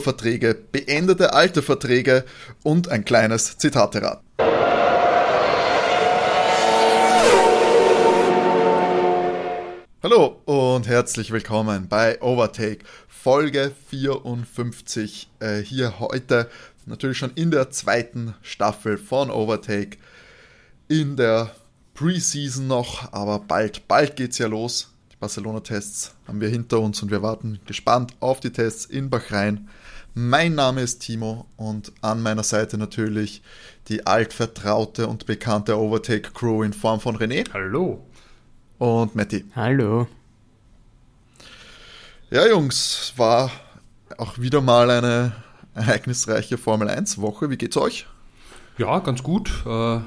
Verträge, beendete alte Verträge und ein kleines Zitaterad. Hallo und herzlich willkommen bei Overtake Folge 54. Äh, hier heute natürlich schon in der zweiten Staffel von Overtake. In der Preseason noch, aber bald, bald geht's ja los. Die Barcelona-Tests haben wir hinter uns und wir warten gespannt auf die Tests in Bahrain. Mein Name ist Timo und an meiner Seite natürlich die altvertraute und bekannte Overtake Crew in Form von René. Hallo. Und Matti. Hallo. Ja, Jungs, war auch wieder mal eine ereignisreiche Formel 1 Woche. Wie geht's euch? Ja, ganz gut. Äh,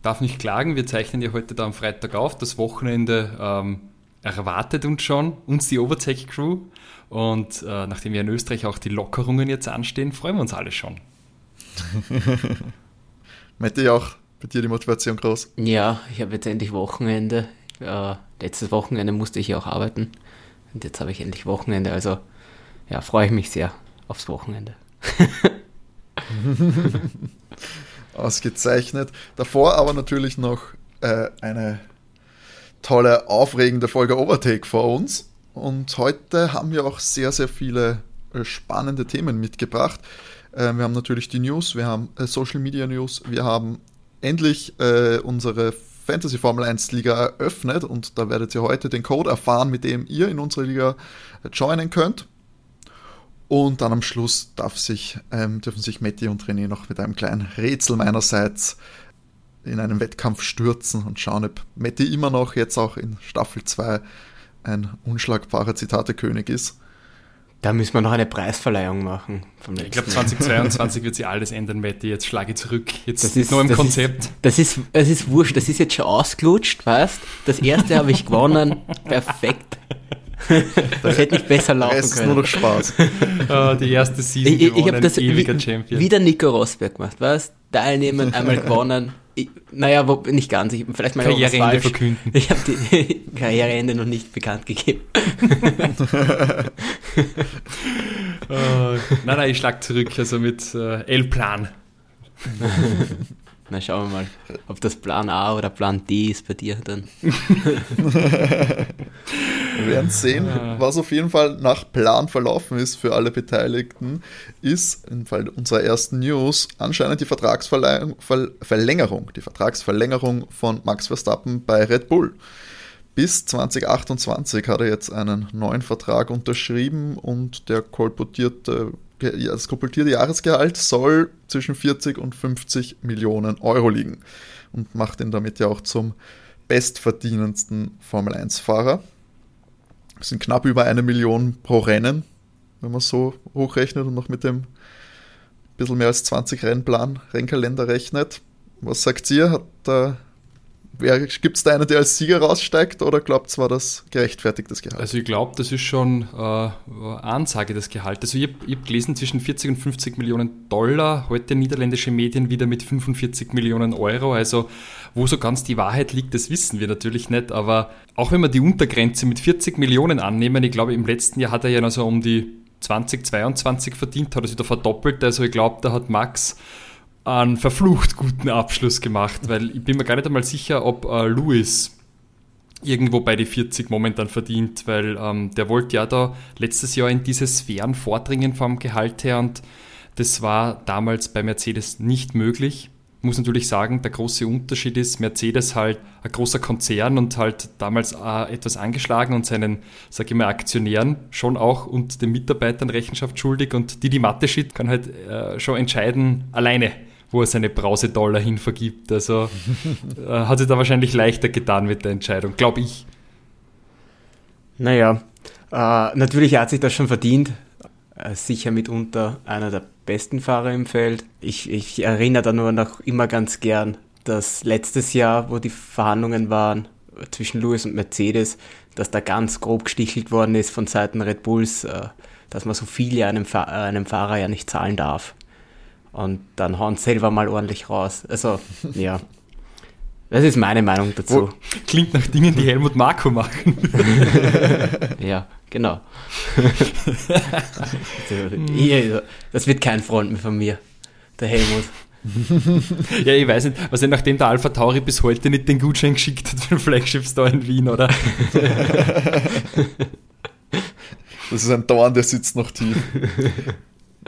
darf nicht klagen. Wir zeichnen ja heute da am Freitag auf. Das Wochenende ähm, erwartet uns schon, uns die Overtake Crew. Und äh, nachdem ja in Österreich auch die Lockerungen jetzt anstehen, freuen wir uns alle schon. Mette, auch bei dir die Motivation groß? Ja, ich habe jetzt endlich Wochenende. Äh, letztes Wochenende musste ich ja auch arbeiten. Und jetzt habe ich endlich Wochenende. Also ja, freue ich mich sehr aufs Wochenende. Ausgezeichnet. Davor aber natürlich noch äh, eine tolle, aufregende Folge Overtake vor uns. Und heute haben wir auch sehr, sehr viele äh, spannende Themen mitgebracht. Äh, wir haben natürlich die News, wir haben äh, Social Media News, wir haben endlich unsere Fantasy Formel 1 Liga eröffnet und da werdet ihr heute den Code erfahren, mit dem ihr in unsere Liga joinen könnt. Und dann am Schluss sich, ähm, dürfen sich Matti und René noch mit einem kleinen Rätsel meinerseits in einen Wettkampf stürzen und schauen, ob Matti immer noch jetzt auch in Staffel 2 ein unschlagbarer Zitatekönig ist. Da müssen wir noch eine Preisverleihung machen. ich glaube, 2022 wird sich alles ändern, Matti. Jetzt schlage ich zurück. Jetzt das ist, nur im Konzept. Ist, das, ist, das ist wurscht. Das ist jetzt schon ausgelutscht, weißt Das erste habe ich gewonnen. Perfekt. Das hätte nicht besser laufen es können. ist nur noch Spaß. oh, die erste Season ich, ich, ich habe das ewiger wie, Champion. Wie der Nico Rosberg gemacht, weißt Teilnehmen, einmal gewonnen, ich, naja, wo, nicht ganz. Ich, vielleicht mal Karriereende verkünden. Ich habe die Karriereende noch nicht bekannt gegeben. uh, nein, nein, ich schlag zurück, also mit äh, L-Plan. Na, schauen wir mal, ob das Plan A oder Plan D ist bei dir dann. Wir werden sehen, was auf jeden Fall nach Plan verlaufen ist für alle Beteiligten, ist im Fall unserer ersten News anscheinend die Vertragsverlängerung, die Vertragsverlängerung von Max Verstappen bei Red Bull. Bis 2028 hat er jetzt einen neuen Vertrag unterschrieben und der kolportierte das kolportierte Jahresgehalt soll zwischen 40 und 50 Millionen Euro liegen und macht ihn damit ja auch zum bestverdienendsten Formel-1-Fahrer. Das sind knapp über eine Million pro Rennen, wenn man so hochrechnet und noch mit dem bisschen mehr als 20 Rennplan, Rennkalender rechnet. Was sagt ihr? Hat der Gibt es da einen, der als Sieger raussteigt oder glaubt es, war das gerechtfertigtes Gehalt? Also ich glaube, das ist schon äh, Ansage des Gehalts. Also ich habe hab gelesen, zwischen 40 und 50 Millionen Dollar, heute niederländische Medien wieder mit 45 Millionen Euro. Also wo so ganz die Wahrheit liegt, das wissen wir natürlich nicht. Aber auch wenn wir die Untergrenze mit 40 Millionen annehmen, ich glaube, im letzten Jahr hat er ja noch so um die 20, 22 verdient, hat er sich da verdoppelt. Also ich glaube, da hat Max einen verflucht guten Abschluss gemacht, weil ich bin mir gar nicht einmal sicher, ob äh, Lewis irgendwo bei die 40 momentan verdient, weil ähm, der wollte ja da letztes Jahr in diese Sphären vordringen vom Gehalt her und das war damals bei Mercedes nicht möglich. Ich muss natürlich sagen, der große Unterschied ist, Mercedes halt ein großer Konzern und halt damals äh, etwas angeschlagen und seinen, sag ich mal, Aktionären schon auch und den Mitarbeitern Rechenschaft schuldig und die die Mathe shit kann halt äh, schon entscheiden alleine wo er seine Brause-Dollar hin vergibt. Also äh, hat sich da wahrscheinlich leichter getan mit der Entscheidung, glaube ich. Naja, äh, natürlich hat sich das schon verdient. Äh, sicher mitunter einer der besten Fahrer im Feld. Ich, ich erinnere da nur noch immer ganz gern, dass letztes Jahr, wo die Verhandlungen waren zwischen Lewis und Mercedes, dass da ganz grob gestichelt worden ist von Seiten Red Bulls, äh, dass man so viel einem, einem Fahrer ja nicht zahlen darf und dann hauen sie selber mal ordentlich raus. Also, ja. Das ist meine Meinung dazu. Klingt nach Dingen, die Helmut Marko machen. ja. Genau. das wird kein Freund mehr von mir, der Helmut. ja, ich weiß nicht, was er nachdem der Alpha Tauri bis heute nicht den Gutschein geschickt hat für den Flagship Store in Wien, oder? das ist ein Dorn, der sitzt noch tief.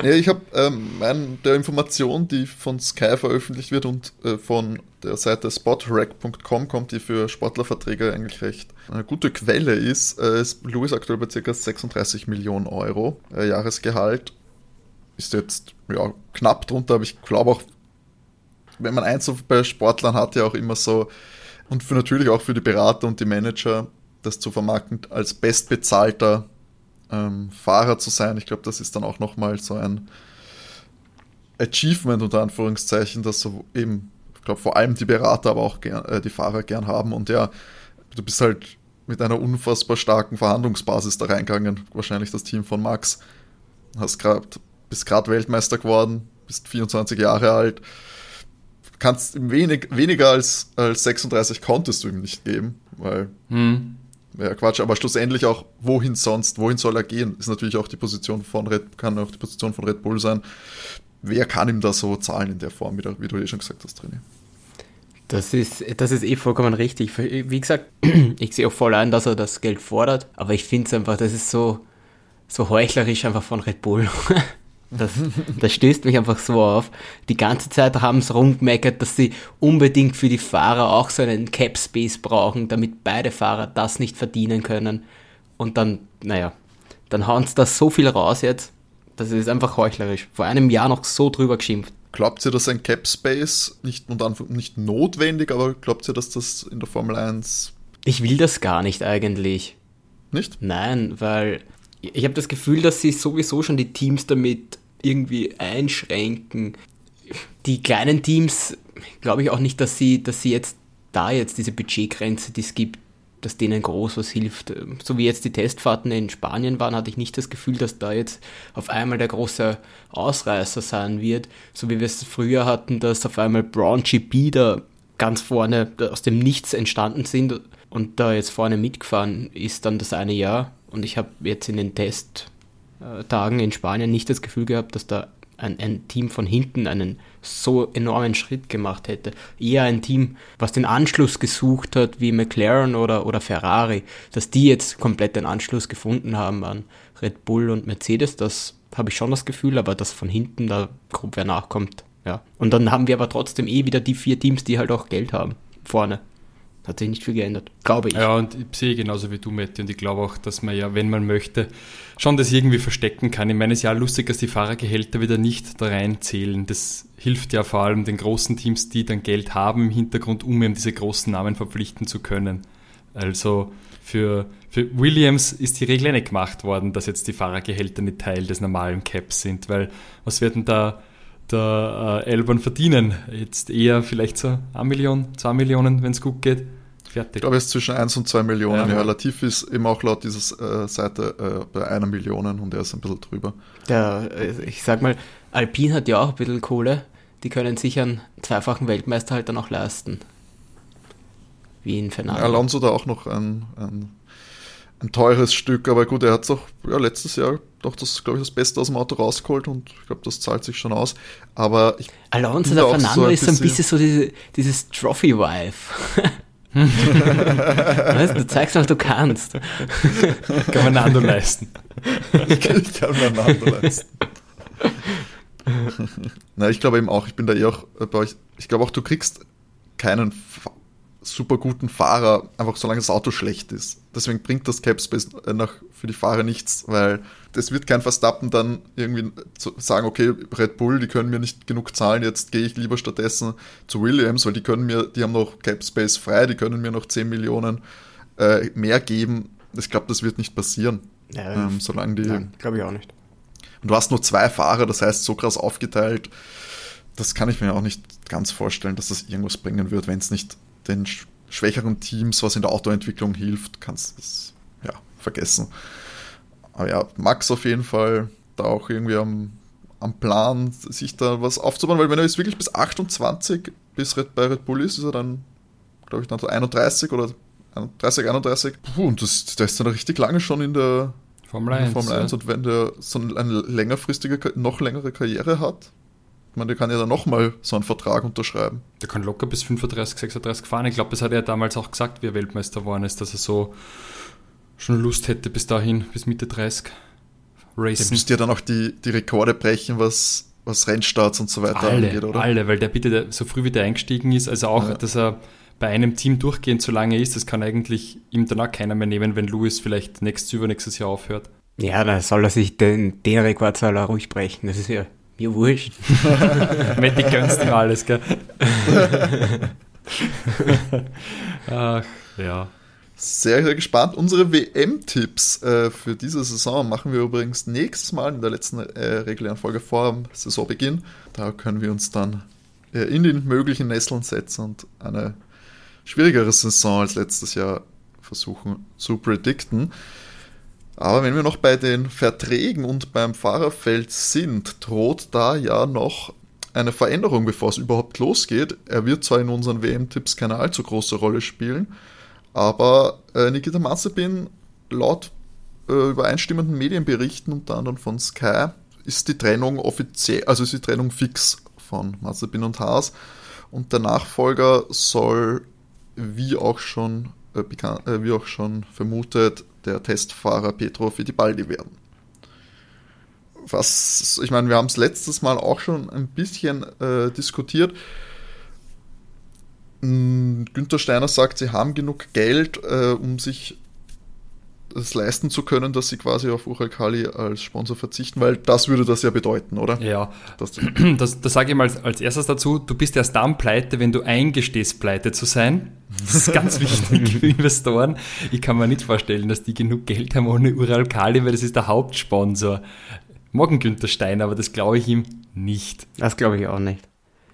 Ja, ich habe ähm, der Information, die von Sky veröffentlicht wird und äh, von der Seite spotrack.com kommt, die für Sportlerverträge eigentlich recht eine gute Quelle ist, äh, ist Lewis aktuell bei ca. 36 Millionen Euro äh, Jahresgehalt. Ist jetzt ja, knapp drunter, aber ich glaube auch wenn man eins bei Sportlern hat, ja auch immer so, und für natürlich auch für die Berater und die Manager, das zu vermarkten als bestbezahlter ähm, Fahrer zu sein. Ich glaube, das ist dann auch nochmal so ein Achievement unter Anführungszeichen, das so eben, ich glaube, vor allem die Berater, aber auch gern, äh, die Fahrer gern haben. Und ja, du bist halt mit einer unfassbar starken Verhandlungsbasis da reingegangen. Wahrscheinlich das Team von Max. Hast grad, bist gerade Weltmeister geworden, bist 24 Jahre alt kannst ihm wenig, weniger als, als 36 konntest du ihm nicht geben, weil hm. Ja Quatsch, aber schlussendlich auch, wohin sonst, wohin soll er gehen, ist natürlich auch die Position von Red, kann auch die Position von Red Bull sein. Wer kann ihm da so zahlen in der Form, wie du, wie du eh schon gesagt hast, René? Das ist, das ist eh vollkommen richtig. Wie gesagt, ich sehe auch voll ein, dass er das Geld fordert, aber ich finde es einfach, das ist so, so heuchlerisch einfach von Red Bull. Das, das stößt mich einfach so auf. Die ganze Zeit haben sie rumgemeckert, dass sie unbedingt für die Fahrer auch so einen Cap Space brauchen, damit beide Fahrer das nicht verdienen können. Und dann, naja, dann hauen sie das so viel raus jetzt. Das ist einfach heuchlerisch. Vor einem Jahr noch so drüber geschimpft. Glaubt ihr, dass ein Cap Space nicht, nicht notwendig, aber glaubt ihr, dass das in der Formel 1. Ich will das gar nicht eigentlich. Nicht? Nein, weil ich habe das Gefühl, dass sie sowieso schon die Teams damit irgendwie einschränken. Die kleinen Teams, glaube ich auch nicht, dass sie, dass sie jetzt da jetzt diese Budgetgrenze, die es gibt, dass denen groß was hilft. So wie jetzt die Testfahrten in Spanien waren, hatte ich nicht das Gefühl, dass da jetzt auf einmal der große Ausreißer sein wird. So wie wir es früher hatten, dass auf einmal Brown GP da ganz vorne aus dem Nichts entstanden sind und da jetzt vorne mitgefahren ist dann das eine Jahr. Und ich habe jetzt in den Testtagen in Spanien nicht das Gefühl gehabt, dass da ein, ein, Team von hinten einen so enormen Schritt gemacht hätte. Eher ein Team, was den Anschluss gesucht hat, wie McLaren oder, oder Ferrari, dass die jetzt komplett den Anschluss gefunden haben an Red Bull und Mercedes, das habe ich schon das Gefühl, aber dass von hinten da grob wer nachkommt. Ja. Und dann haben wir aber trotzdem eh wieder die vier Teams, die halt auch Geld haben. Vorne. Hat sich nicht viel geändert, glaube ich. Ja, und ich sehe genauso wie du, Matti, und ich glaube auch, dass man ja, wenn man möchte, schon das irgendwie verstecken kann. Ich meine, es ist ja lustig, dass die Fahrergehälter wieder nicht da reinzählen. Das hilft ja vor allem den großen Teams, die dann Geld haben im Hintergrund, um eben diese großen Namen verpflichten zu können. Also für, für Williams ist die Regel nicht gemacht worden, dass jetzt die Fahrergehälter nicht Teil des normalen Caps sind, weil was wird denn da der äh, Elbern verdienen? Jetzt eher vielleicht so 1 Million, 2 Millionen, wenn es gut geht. Fertig. Ich glaube, es ist zwischen 1 und 2 Millionen. Ja, ja. Latif ist eben auch laut dieser äh, Seite äh, bei einer Million und er ist ein bisschen drüber. Der, äh, ich sag mal, Alpine hat ja auch ein bisschen Kohle. Die können sich einen zweifachen Weltmeister halt dann auch leisten. Wie in Fernando. Alonso da auch noch ein, ein, ein teures Stück, aber gut, er hat es auch ja, letztes Jahr doch das, glaube ich, das Beste aus dem Auto rausgeholt und ich glaube, das zahlt sich schon aus. Aber ich Alonso, der Fernando so ist so ein bisschen so diese, dieses Trophy-Wife. weißt, du zeigst, was du kannst. kann man Nando leisten. Ich kann, ich kann mir Nando leisten. Na, ich glaube eben auch, ich bin da eh auch bei euch. Ich glaube auch, du kriegst keinen super guten Fahrer, einfach solange das Auto schlecht ist. Deswegen bringt das Capspace nach, für die Fahrer nichts, weil es wird kein Verstappen dann irgendwie sagen, okay, Red Bull, die können mir nicht genug zahlen, jetzt gehe ich lieber stattdessen zu Williams, weil die können mir, die haben noch Capspace frei, die können mir noch 10 Millionen äh, mehr geben. Ich glaube, das wird nicht passieren. Ja, ähm, solange die. glaube ich auch nicht. Und du hast nur zwei Fahrer, das heißt so krass aufgeteilt. Das kann ich mir auch nicht ganz vorstellen, dass das irgendwas bringen wird, wenn es nicht den schwächeren Teams, was in der Autoentwicklung hilft, kannst du das ja, vergessen. Aber ja, Max auf jeden Fall da auch irgendwie am, am Plan, sich da was aufzubauen, weil wenn er jetzt wirklich bis 28 bis Red, bei Red Bull ist, ist er dann, glaube ich, dann so 31 oder 30, 31. Puh, und das, der ist dann richtig lange schon in der, Formel 1. Formel 1. Ja. Und wenn der so eine längerfristige, noch längere Karriere hat, ich meine, der kann ja dann nochmal so einen Vertrag unterschreiben. Der kann locker bis 35, 36 fahren. Ich glaube, das hat er damals auch gesagt, wie er Weltmeister geworden ist, dass er so schon Lust hätte bis dahin, bis Mitte 30 racen. Der müsste ja dann auch die, die Rekorde brechen, was, was Rennstarts und so weiter alle, angeht, oder? Alle, weil der bitte so früh wie der eingestiegen ist, also auch, ja. dass er bei einem Team durchgehend so lange ist, das kann eigentlich ihm danach keiner mehr nehmen, wenn Lewis vielleicht nächstes, übernächstes Jahr aufhört. Ja, dann soll er sich den, den Rekord soll er ruhig brechen, das ist ja mir wurscht. Metti gönnst ihm alles, gell? Ach, ja. Sehr, sehr gespannt. Unsere WM-Tipps äh, für diese Saison machen wir übrigens nächstes Mal in der letzten äh, regulären Folge vor Saisonbeginn. Da können wir uns dann äh, in den möglichen Nesseln setzen und eine schwierigere Saison als letztes Jahr versuchen zu predikten. Aber wenn wir noch bei den Verträgen und beim Fahrerfeld sind, droht da ja noch eine Veränderung, bevor es überhaupt losgeht. Er wird zwar in unseren WM-Tipps keine allzu große Rolle spielen, aber äh, Nikita Mazepin, laut äh, übereinstimmenden Medienberichten, unter anderem von Sky, ist die Trennung offiziell, also ist die Trennung fix von Mazepin und Haas. Und der Nachfolger soll, wie auch schon, äh, bekannt, äh, wie auch schon vermutet, der Testfahrer Petro Fittipaldi werden. Was, ich meine, wir haben es letztes Mal auch schon ein bisschen äh, diskutiert. Hm, Günther Steiner sagt, sie haben genug Geld, äh, um sich es leisten zu können, dass sie quasi auf Uralkali als Sponsor verzichten, weil das würde das ja bedeuten, oder? Ja, das, das, das sage ich mal als erstes dazu. Du bist erst dann pleite, wenn du eingestehst, pleite zu sein. Das ist ganz wichtig für Investoren. Ich kann mir nicht vorstellen, dass die genug Geld haben ohne Uralkali, weil das ist der Hauptsponsor. Morgen Günther Steiner, aber das glaube ich ihm nicht. Das glaube ich auch nicht.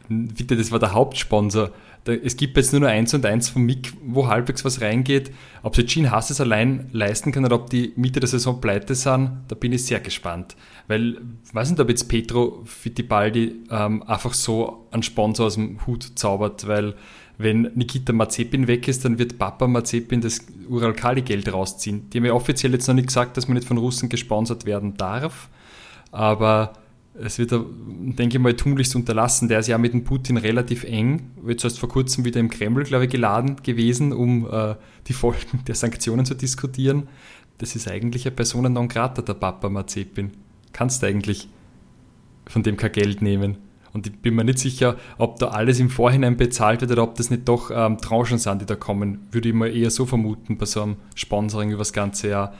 Bitte, das war der Hauptsponsor da, es gibt jetzt nur noch eins und eins von Mick, wo halbwegs was reingeht. Ob sich Gene Haas es allein leisten kann oder ob die Mitte der Saison pleite sind, da bin ich sehr gespannt. Weil, weiß nicht, ob jetzt Petro Fittipaldi ähm, einfach so einen Sponsor aus dem Hut zaubert, weil wenn Nikita Mazepin weg ist, dann wird Papa Mazepin das Uralkali-Geld rausziehen. Die haben ja offiziell jetzt noch nicht gesagt, dass man nicht von Russen gesponsert werden darf, aber es wird, denke ich mal, tunlichst unterlassen. Der ist ja mit dem Putin relativ eng, jetzt erst vor kurzem wieder im Kreml, glaube ich, geladen gewesen, um äh, die Folgen der Sanktionen zu diskutieren. Das ist eigentlich eine Persona non grata, der Papa Mazepin. Kannst du eigentlich von dem kein Geld nehmen. Und ich bin mir nicht sicher, ob da alles im Vorhinein bezahlt wird oder ob das nicht doch ähm, Tranchen sind, die da kommen. Würde ich mal eher so vermuten bei so einem Sponsoring über das ganze Jahr.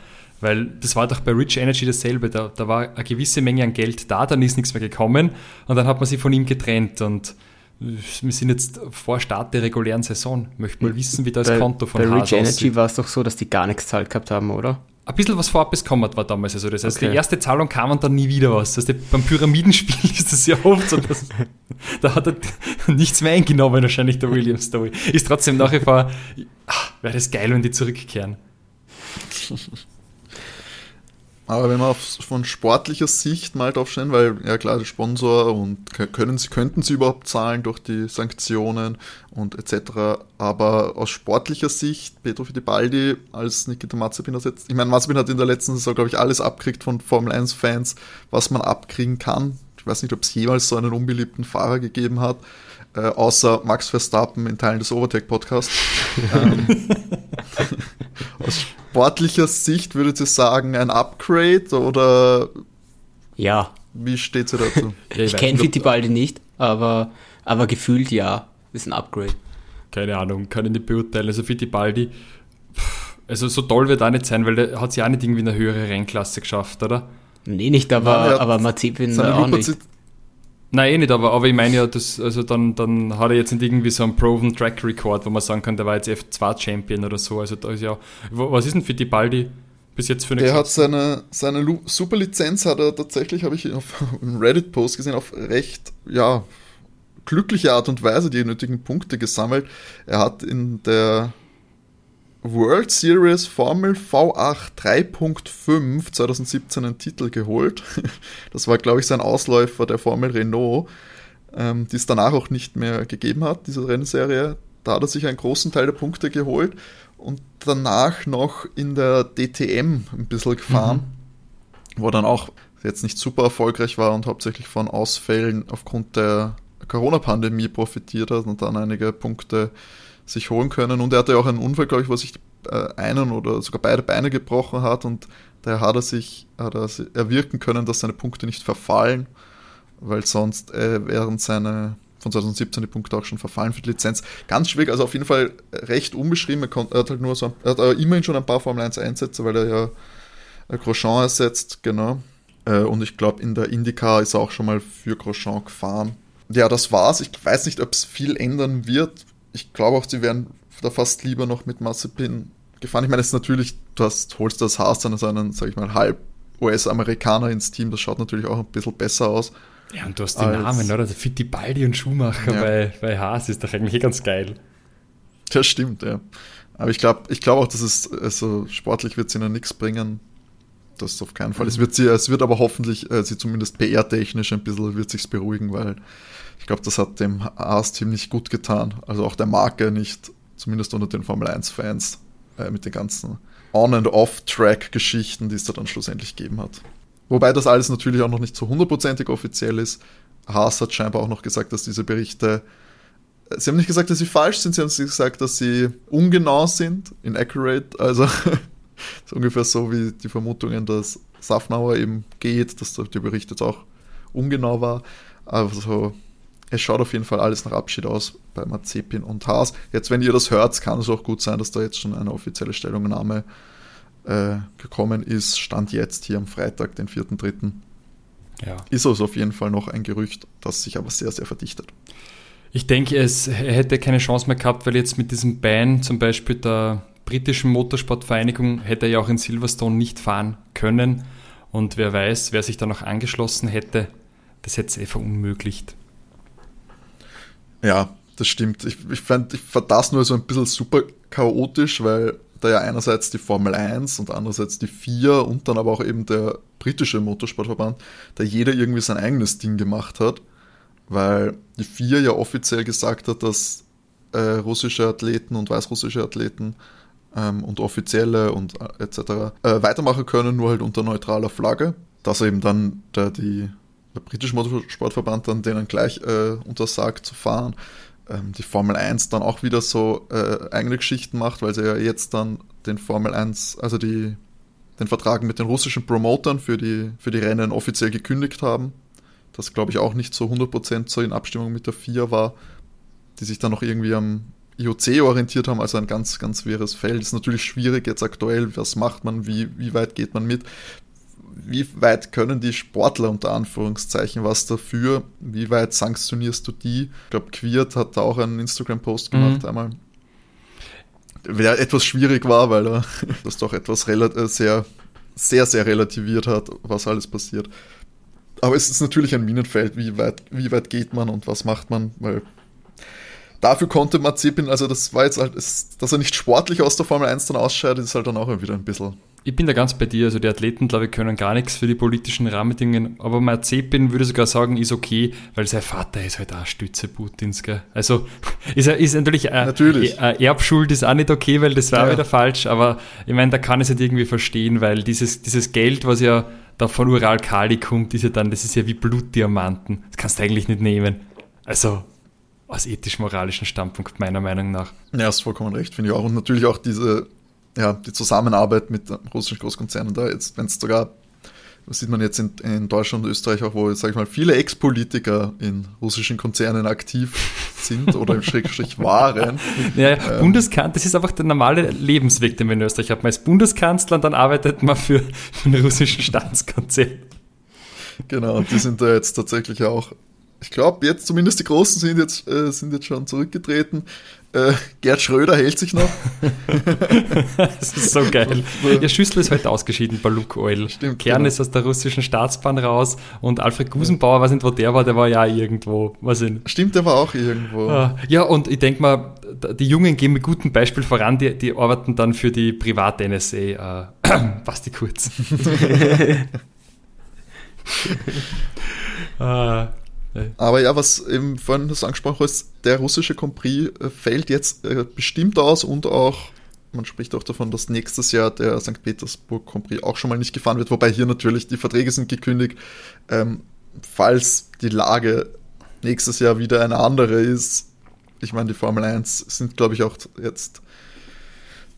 Weil das war doch bei Rich Energy dasselbe. Da, da war eine gewisse Menge an Geld da, dann ist nichts mehr gekommen und dann hat man sich von ihm getrennt. Und wir sind jetzt vor Start der regulären Saison. Möchte mal wissen, wie das bei, Konto von Bei Rich Energy war es doch so, dass die gar nichts zahlt gehabt haben, oder? Ein bisschen was vorab bekommen war damals. Also das heißt, okay. die erste Zahlung kam und dann nie wieder was. Das heißt, beim Pyramidenspiel ist das ja oft so, dass, da hat er nichts mehr eingenommen, wahrscheinlich der Williams Story. Ist trotzdem nach wie vor, wäre das geil, wenn die zurückkehren. Aber wenn man auf, von sportlicher Sicht mal drauf stellen, weil ja klar, der Sponsor und können sie, könnten sie überhaupt zahlen durch die Sanktionen und etc. Aber aus sportlicher Sicht, Pedro Fittipaldi als Nikita Mazepin ersetzt. Ich meine, Mazepin hat in der letzten Saison, glaube ich, alles abkriegt von Formel 1-Fans, was man abkriegen kann. Ich weiß nicht, ob es jemals so einen unbeliebten Fahrer gegeben hat, äh, außer Max Verstappen in Teilen des Overtake-Podcasts. ähm, sportlicher Sicht würdet ihr sagen, ein Upgrade oder ja. Wie steht sie dazu? ich, ich kenne Fittipaldi nicht, aber, aber gefühlt ja, ist ein Upgrade. Keine Ahnung, kann ich nicht beurteilen. Also Fittipaldi, also so toll wird er nicht sein, weil der hat sich auch nicht irgendwie in eine höhere Rennklasse geschafft, oder? Nee, nicht, aber, Nein, aber Mazepin auch nicht. Nein, eh nicht, aber, aber ich meine ja, das, also dann, dann hat er jetzt nicht irgendwie so einen Proven Track Record, wo man sagen kann, der war jetzt F2 Champion oder so. Also da ist ja, was ist denn für die Baldi bis jetzt für eine Der hat seine, seine Superlizenz hat er tatsächlich, habe ich auf einem Reddit-Post gesehen, auf recht, ja, glückliche Art und Weise die nötigen Punkte gesammelt. Er hat in der World Series Formel V8 3.5 2017 einen Titel geholt. Das war, glaube ich, sein Ausläufer der Formel Renault, ähm, die es danach auch nicht mehr gegeben hat, diese Rennserie. Da hat er sich einen großen Teil der Punkte geholt und danach noch in der DTM ein bisschen gefahren. wo dann auch jetzt nicht super erfolgreich war und hauptsächlich von Ausfällen aufgrund der Corona-Pandemie profitiert hat und dann einige Punkte sich holen können. Und er hatte auch einen Unfall, glaube ich, wo sich äh, einen oder sogar beide Beine gebrochen hat und daher hat er sich hat er erwirken können, dass seine Punkte nicht verfallen, weil sonst äh, wären seine von 2017 die Punkte auch schon verfallen für die Lizenz. Ganz schwierig, also auf jeden Fall recht unbeschrieben. Er, hat halt nur so, er hat aber immerhin schon ein paar Formel 1 Einsätze, weil er ja äh, Grosjean ersetzt, genau. Äh, und ich glaube, in der IndyCar ist er auch schon mal für Grosjean gefahren. Ja, das war's. Ich weiß nicht, ob es viel ändern wird. Ich glaube auch, sie werden da fast lieber noch mit Mazepin gefahren. Ich meine, es ist natürlich, du hast, holst das Haas dann so einen, sag ich mal, halb US-Amerikaner ins Team. Das schaut natürlich auch ein bisschen besser aus. Ja, und du hast die Namen, oder? Der Fittipaldi und Schumacher ja. bei, bei Haas ist doch eigentlich ganz geil. Das stimmt, ja. Aber ich glaube ich glaub auch, dass es, also sportlich wird es ihnen nichts bringen. Das auf keinen Fall. Es wird sie, es wird aber hoffentlich äh, sie zumindest PR-technisch ein bisschen wird sich's beruhigen, weil ich glaube, das hat dem Haas-Team nicht gut getan. Also auch der Marke nicht, zumindest unter den Formel 1-Fans, äh, mit den ganzen On- and Off-Track-Geschichten, die es da dann schlussendlich gegeben hat. Wobei das alles natürlich auch noch nicht so hundertprozentig offiziell ist. Haas hat scheinbar auch noch gesagt, dass diese Berichte, äh, sie haben nicht gesagt, dass sie falsch sind, sie haben gesagt, dass sie ungenau sind, inaccurate, also so ungefähr so wie die Vermutungen, dass Safnauer eben geht, dass der Bericht jetzt auch ungenau war. Also es schaut auf jeden Fall alles nach Abschied aus bei Mazepin und Haas. Jetzt, wenn ihr das hört, kann es auch gut sein, dass da jetzt schon eine offizielle Stellungnahme äh, gekommen ist. Stand jetzt hier am Freitag, den 4.3. Ja. Ist also auf jeden Fall noch ein Gerücht, das sich aber sehr, sehr verdichtet. Ich denke, es hätte keine Chance mehr gehabt, weil jetzt mit diesem Ban zum Beispiel der britischen Motorsportvereinigung hätte er ja auch in Silverstone nicht fahren können. Und wer weiß, wer sich da noch angeschlossen hätte, das hätte es eh verunmöglicht. Ja, das stimmt. Ich, ich, fand, ich fand das nur so ein bisschen super chaotisch, weil da ja einerseits die Formel 1 und andererseits die FIA und dann aber auch eben der britische Motorsportverband, da jeder irgendwie sein eigenes Ding gemacht hat, weil die FIA ja offiziell gesagt hat, dass äh, russische Athleten und weißrussische Athleten ähm, und Offizielle und äh, etc. Äh, weitermachen können, nur halt unter neutraler Flagge. Dass eben dann der, die, der britische Motorsportverband dann denen gleich äh, untersagt zu fahren. Ähm, die Formel 1 dann auch wieder so äh, eigene Geschichten macht, weil sie ja jetzt dann den Formel 1, also die, den Vertrag mit den russischen Promotern für die, für die Rennen offiziell gekündigt haben. Das glaube ich auch nicht so 100% so in Abstimmung mit der FIA war, die sich dann noch irgendwie am IOC orientiert haben, also ein ganz, ganz wirres Feld. Ist natürlich schwierig jetzt aktuell, was macht man, wie, wie weit geht man mit, wie weit können die Sportler unter Anführungszeichen was dafür, wie weit sanktionierst du die? Ich glaube, Quiert hat da auch einen Instagram-Post gemacht mhm. einmal. Der etwas schwierig war, weil er das doch etwas äh, sehr, sehr, sehr relativiert hat, was alles passiert. Aber es ist natürlich ein Minenfeld, wie weit, wie weit geht man und was macht man, weil dafür konnte Mazepin, also das war jetzt halt, dass er nicht sportlich aus der Formel 1 dann ausscheidet, ist halt dann auch wieder ein bisschen. Ich bin da ganz bei dir, also die Athleten, glaube ich, können gar nichts für die politischen Rahmenbedingungen, aber Mazepin würde sogar sagen, ist okay, weil sein Vater ist halt auch Stütze Putins, gell? Also ist, ist natürlich, äh, natürlich. Äh, Erbschuld ist auch nicht okay, weil das war ja. wieder falsch, aber ich meine, da kann ich es halt irgendwie verstehen, weil dieses, dieses Geld, was ja da von Ural Kali kommt, ist ja dann, das ist ja wie Blutdiamanten. Das kannst du eigentlich nicht nehmen. Also, aus ethisch-moralischen Standpunkt, meiner Meinung nach. Ja, hast vollkommen recht, finde ich auch. Und natürlich auch diese, ja, die Zusammenarbeit mit russischen Großkonzernen da jetzt, wenn es sogar, das sieht man jetzt in, in Deutschland und Österreich auch, wo, sag ich mal, viele Ex-Politiker in russischen Konzernen aktiv sind oder im Schrägstrich waren. Ja, ähm, Bundeskanzler, das ist einfach der normale Lebensweg, den man in Österreich hat. Man ist Bundeskanzler und dann arbeitet man für, für einen russischen Staatskonzern. Genau, und die sind da jetzt tatsächlich auch ich glaube, jetzt zumindest die Großen sind jetzt, äh, sind jetzt schon zurückgetreten. Äh, Gerd Schröder hält sich noch. das ist so geil. Ihr Schüssel ist heute ausgeschieden bei Luke Oil. Stimmt, Kern genau. ist aus der russischen Staatsbahn raus und Alfred Gusenbauer, weiß nicht, wo der war, der war ja irgendwo. Was in. Stimmt, der war auch irgendwo. Ah, ja, und ich denke mal, die Jungen gehen mit gutem Beispiel voran, die, die arbeiten dann für die Privat-NSA. Äh, Basti Kurz. aber ja, was eben vorhin das angesprochen ist, der russische Grand Prix äh, fällt jetzt äh, bestimmt aus und auch man spricht auch davon, dass nächstes Jahr der St. Petersburg Grand Prix auch schon mal nicht gefahren wird, wobei hier natürlich die Verträge sind gekündigt. Ähm, falls die Lage nächstes Jahr wieder eine andere ist, ich meine, die Formel 1 sind, glaube ich, auch jetzt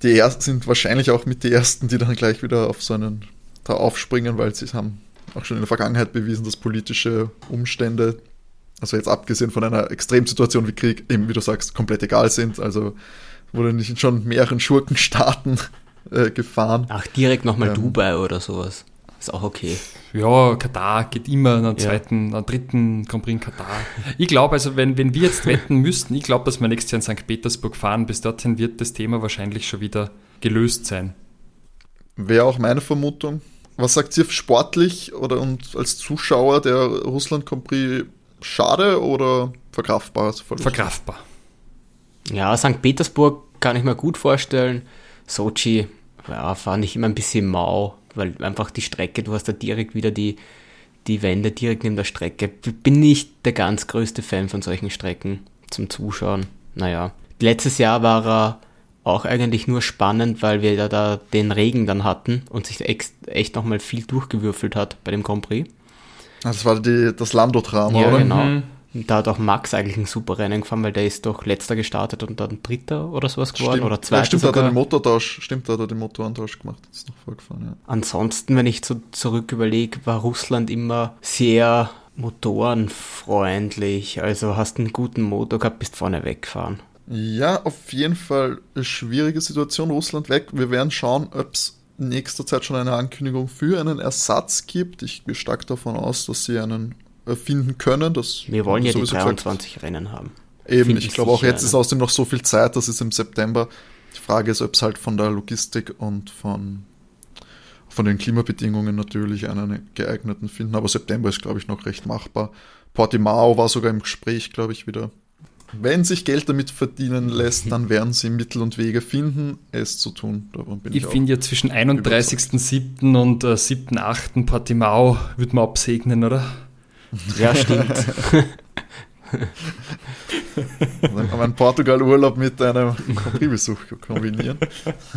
die ersten, sind wahrscheinlich auch mit die ersten, die dann gleich wieder auf so einen da aufspringen, weil sie haben auch schon in der Vergangenheit bewiesen, dass politische Umstände, also jetzt abgesehen von einer Extremsituation wie Krieg, eben wie du sagst, komplett egal sind. Also wurde nicht in schon mehreren Schurkenstaaten äh, gefahren. Ach, direkt nochmal ähm, Dubai oder sowas. Ist auch okay. Ja, Katar geht immer einen zweiten, ja. einen dritten Grand Prix in Katar. Ich glaube, also wenn, wenn wir jetzt wetten müssten, ich glaube, dass wir nächstes Jahr in St. Petersburg fahren. Bis dorthin wird das Thema wahrscheinlich schon wieder gelöst sein. Wäre auch meine Vermutung. Was sagt ihr sportlich oder und als Zuschauer der Russland Grand Prix schade oder verkraftbar? Verkraftbar. Ja, St. Petersburg kann ich mir gut vorstellen. Sochi, ja, fand ich immer ein bisschen mau, weil einfach die Strecke, du hast da direkt wieder die, die Wände direkt neben der Strecke. Bin nicht der ganz größte Fan von solchen Strecken zum Zuschauen. Naja, letztes Jahr war er auch eigentlich nur spannend, weil wir da, da den Regen dann hatten und sich echt, echt nochmal viel durchgewürfelt hat bei dem Grand Prix. Ah, das war die, das Lando-Drama, ja, oder? genau. Mhm. Da hat auch Max eigentlich ein super Rennen gefahren, weil der ist doch letzter gestartet und dann dritter oder sowas geworden stimmt. oder zweiter. Ja, stimmt, sogar. hat er den Motortausch, stimmt, hat er den Motorantausch gemacht, ist noch vorgefahren, ja. Ansonsten, wenn ich so zurück überlege, war Russland immer sehr motorenfreundlich. Also hast einen guten Motor gehabt, bist vorne weggefahren. Ja, auf jeden Fall eine schwierige Situation, Russland weg. Wir werden schauen, ob es in nächster Zeit schon eine Ankündigung für einen Ersatz gibt. Ich gehe stark davon aus, dass sie einen äh, finden können. Das Wir wollen ja die 23 gesagt. Rennen haben. Eben, Find ich glaube auch jetzt ist außerdem noch so viel Zeit, das ist im September. Die Frage ist, ob es halt von der Logistik und von, von den Klimabedingungen natürlich einen geeigneten finden. Aber September ist, glaube ich, noch recht machbar. Portimao war sogar im Gespräch, glaube ich, wieder wenn sich Geld damit verdienen lässt, dann werden sie Mittel und Wege finden, es zu tun. ich, ich finde ja zwischen 31.07. und äh, 7.08. Portimao würde man absegnen, oder? Ja, stimmt. Dann kann man Portugal-Urlaub mit einem Besuch kombinieren.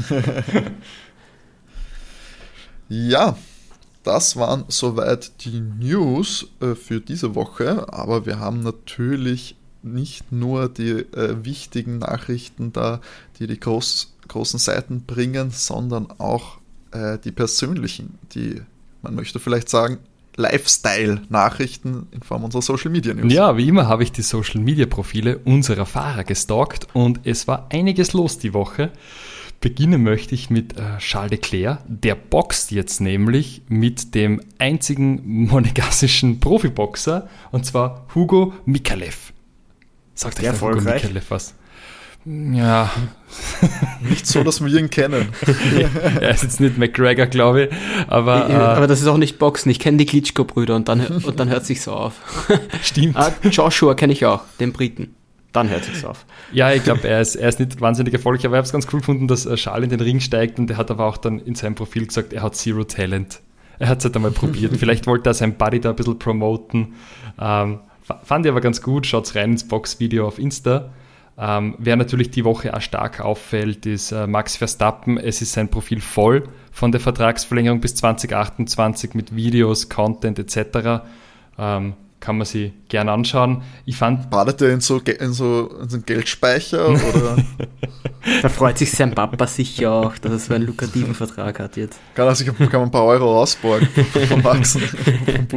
ja, das waren soweit die News äh, für diese Woche, aber wir haben natürlich nicht nur die äh, wichtigen Nachrichten da, die die groß, großen Seiten bringen, sondern auch äh, die persönlichen, die, man möchte vielleicht sagen, Lifestyle-Nachrichten in Form unserer Social Media News. Ja, wie immer habe ich die Social Media Profile unserer Fahrer gestalkt und es war einiges los die Woche. Beginnen möchte ich mit äh, Charles Leclerc. Der boxt jetzt nämlich mit dem einzigen monegassischen Profiboxer und zwar Hugo Mikalev. Sagt euch Hugo Mikalev was? Ja. Nicht so, dass wir ihn kennen. er ist jetzt nicht McGregor, glaube ich. Aber, äh, aber das ist auch nicht Boxen. Ich kenne die Klitschko-Brüder und dann, und dann hört sich so auf. Stimmt. ah, Joshua kenne ich auch, den Briten. Dann hört sich's auf. Ja, ich glaube, er ist, er ist nicht wahnsinnig erfolgreich, aber ich habe es ganz cool gefunden, dass äh, Charles in den Ring steigt und er hat aber auch dann in seinem Profil gesagt, er hat Zero Talent. Er hat es halt einmal probiert. Vielleicht wollte er sein Buddy da ein bisschen promoten. Ähm, fand ich aber ganz gut. Schaut's rein ins Boxvideo auf Insta. Ähm, wer natürlich die Woche auch stark auffällt, ist äh, Max Verstappen. Es ist sein Profil voll von der Vertragsverlängerung bis 2028 mit Videos, Content etc. Ähm, kann man sie gerne anschauen. Ich fand. Badet er in so, in so, in so einen Geldspeicher? Oder? da freut sich sein Papa sicher auch, dass er so einen lukrativen Vertrag hat jetzt. Kann er sich kann man ein paar Euro ausborgen vom. Ich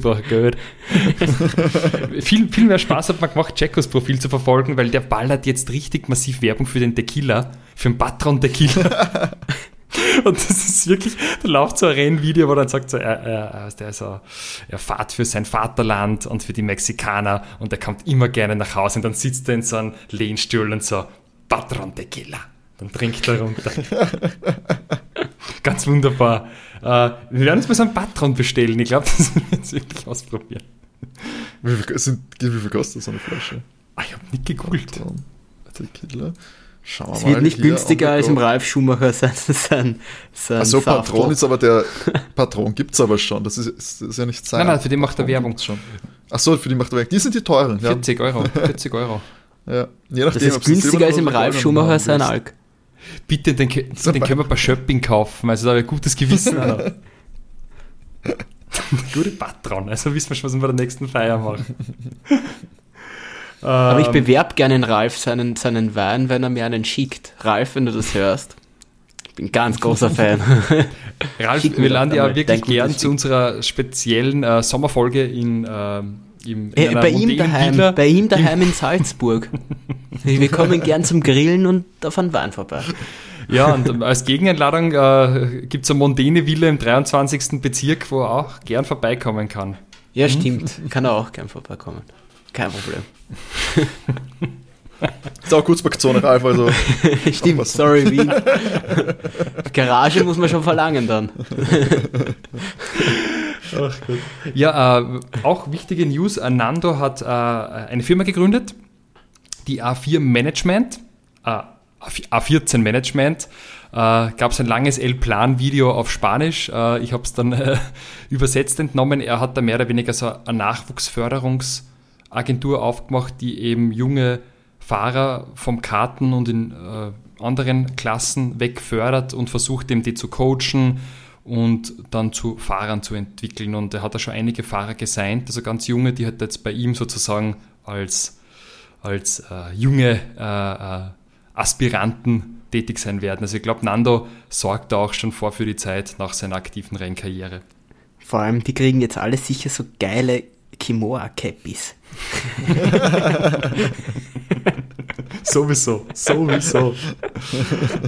brauche Geld. viel, viel mehr Spaß hat man gemacht, Jacos Profil zu verfolgen, weil der ballert jetzt richtig massiv Werbung für den Tequila, für den Patron Tequila. Und das ist wirklich, da läuft so ein Rennvideo, wo dann sagt so, er, er, der so, er fährt für sein Vaterland und für die Mexikaner und er kommt immer gerne nach Hause und dann sitzt er in so einem Lehnstuhl und so, Patron Tequila. Dann trinkt er runter. Ganz wunderbar. Äh, wir werden uns mal so einen Patron bestellen. Ich glaube, das werden wir jetzt wirklich ausprobieren. Wie viel, sind, wie viel kostet so eine Flasche? Ah, ich habe nicht gegoogelt. Patron Tequila. Schauen wir es wird nicht günstiger als im Ralf Schumacher sein. sein, sein also Patron ist aber der Patron gibt es aber schon. Das ist, ist, ist, ja nicht sein. Nein, nein, für die macht er Werbung schon. Achso, für die macht er Werbung. Die sind die teuren. 40 ja. Euro. 40 Euro. ja. Je nachdem, das ist günstiger als im Ralf Schumacher sein Alk. Bitte, den, den können wir bei Shopping kaufen, also da habe ich gutes Gewissen. Gute Patron, also wissen wir schon, was wir bei der nächsten Feier machen. Aber ich ähm. bewerbe gerne den Ralf seinen, seinen Wein, wenn er mir einen schickt. Ralf, wenn du das hörst. Ich bin ganz großer Fan. Ralf, wir laden ja wirklich gern zu unserer speziellen äh, Sommerfolge in, äh, im, in äh, bei, ihm daheim, bei ihm daheim in Salzburg. wir kommen gern zum Grillen und auf einen Wein vorbei. Ja, und als Gegeneinladung äh, gibt es eine Mondene Villa im 23. Bezirk, wo er auch gern vorbeikommen kann. Ja, hm? stimmt. Kann er auch gern vorbeikommen. Kein Problem. Ist auch Kurzparkzone, Ralf, also. Stimmt, aufpassen. sorry, Wien. Garage muss man schon verlangen dann. Ach Gott. Ja, äh, auch wichtige News. Nando hat äh, eine Firma gegründet, die A4 Management. Äh, A14 Management. Äh, Gab es ein langes El-Plan-Video auf Spanisch. Äh, ich habe es dann äh, übersetzt entnommen. Er hat da mehr oder weniger so eine Nachwuchsförderungsagentur aufgemacht, die eben junge Fahrer vom Karten und in äh, anderen Klassen wegfördert und versucht, eben die zu coachen und dann zu Fahrern zu entwickeln. Und er hat da schon einige Fahrer gesigned, also ganz junge, die halt jetzt bei ihm sozusagen als, als äh, junge äh, äh Aspiranten tätig sein werden. Also ich glaube, Nando sorgt da auch schon vor für die Zeit nach seiner aktiven Rennkarriere. Vor allem, die kriegen jetzt alle sicher so geile Kimoa-Cappies. sowieso, sowieso.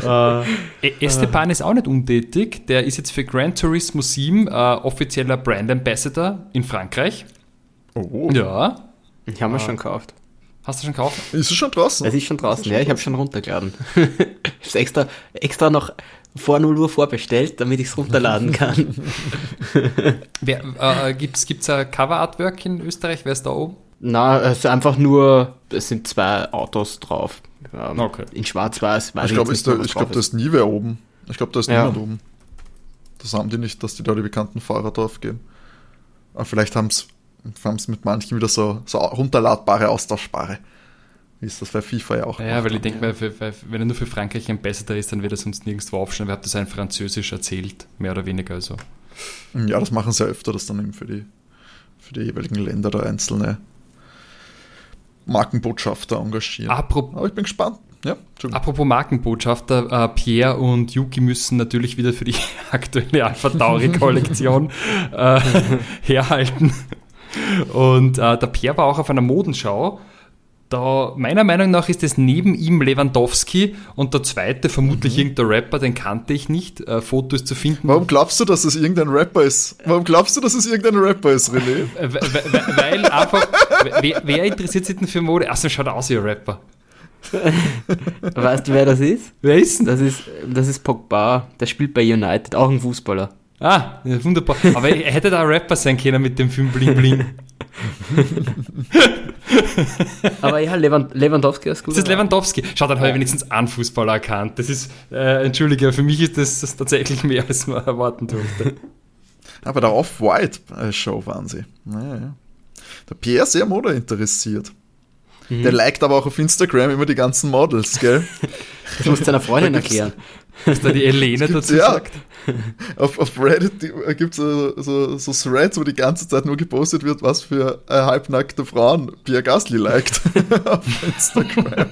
äh, Esteban ist auch nicht untätig. Der ist jetzt für Gran Turismo 7 äh, offizieller Brand Ambassador in Frankreich. Oh. Ja. Ich habe mir äh, schon gekauft. Hast du schon gekauft? Ist es schon draußen? Es ist schon draußen, ist ja, ich habe schon runtergeladen. ich habe extra, extra noch vor 0 Uhr vorbestellt, damit ich es runterladen kann. äh, Gibt es ein Cover-Artwork in Österreich? Wer ist da oben? Na, es ist einfach nur, es sind zwei Autos drauf. Ähm, okay. In schwarz-weiß. Ich glaube, da, glaub, da ist nie wer oben. Ich glaube, da ist ja. niemand oben. Das haben die nicht, dass die da die bekannten Fahrer drauf geben. Aber vielleicht haben es mit manchen wieder so, so runterladbare, austauschbare. Ist das bei FIFA ja auch? Ja, weil ich denke mal, wenn er nur für Frankreich ein Besserer ist, dann wird er sonst nirgendwo aufstehen. Wir haben das ein Französisch erzählt, mehr oder weniger. Also. Ja, das machen sie ja öfter, dass dann eben für die, für die jeweiligen Länder da einzelne Markenbotschafter engagieren. Apropos, Aber ich bin gespannt. Ja, Apropos Markenbotschafter, äh, Pierre und Yuki müssen natürlich wieder für die aktuelle Alpha Tauri Kollektion äh, herhalten. Und äh, der Pierre war auch auf einer Modenschau. Da, meiner Meinung nach ist es neben ihm Lewandowski und der zweite, vermutlich mhm. irgendein Rapper, den kannte ich nicht, äh, Fotos zu finden. Warum glaubst du, dass es irgendein Rapper ist? Warum glaubst du, dass es irgendein Rapper ist, René? Äh, weil einfach, wer, wer, interessiert sich denn für Mode? Achso, schaut aus wie ein Rapper. weißt du, wer das ist? Wer ist denn? Das ist, das ist Pogba, der spielt bei United, auch ein Fußballer. Ah, wunderbar. Aber er hätte da Rapper sein können mit dem Film Bling Bling. Aber ja, Lewandowski ist gut. Das ist Lewandowski. Schau, dann habe ich wenigstens einen Fußballer erkannt. Das ist, äh, entschuldige, für mich ist das, das, tatsächlich mehr, als man erwarten durfte. Aber der Off-White-Show waren sie. Naja, ja. Der Pierre ist sehr Mode interessiert. Mhm. Der liked aber auch auf Instagram immer die ganzen Models, gell? Das musst du deiner Freundin erklären. Was da die Elena dazu ja, sagt. Auf, auf Reddit gibt es so, so, so, Threads, wo die ganze Zeit nur gepostet wird, was für äh, halbnackte Frauen Pierre Gasly liked auf Instagram.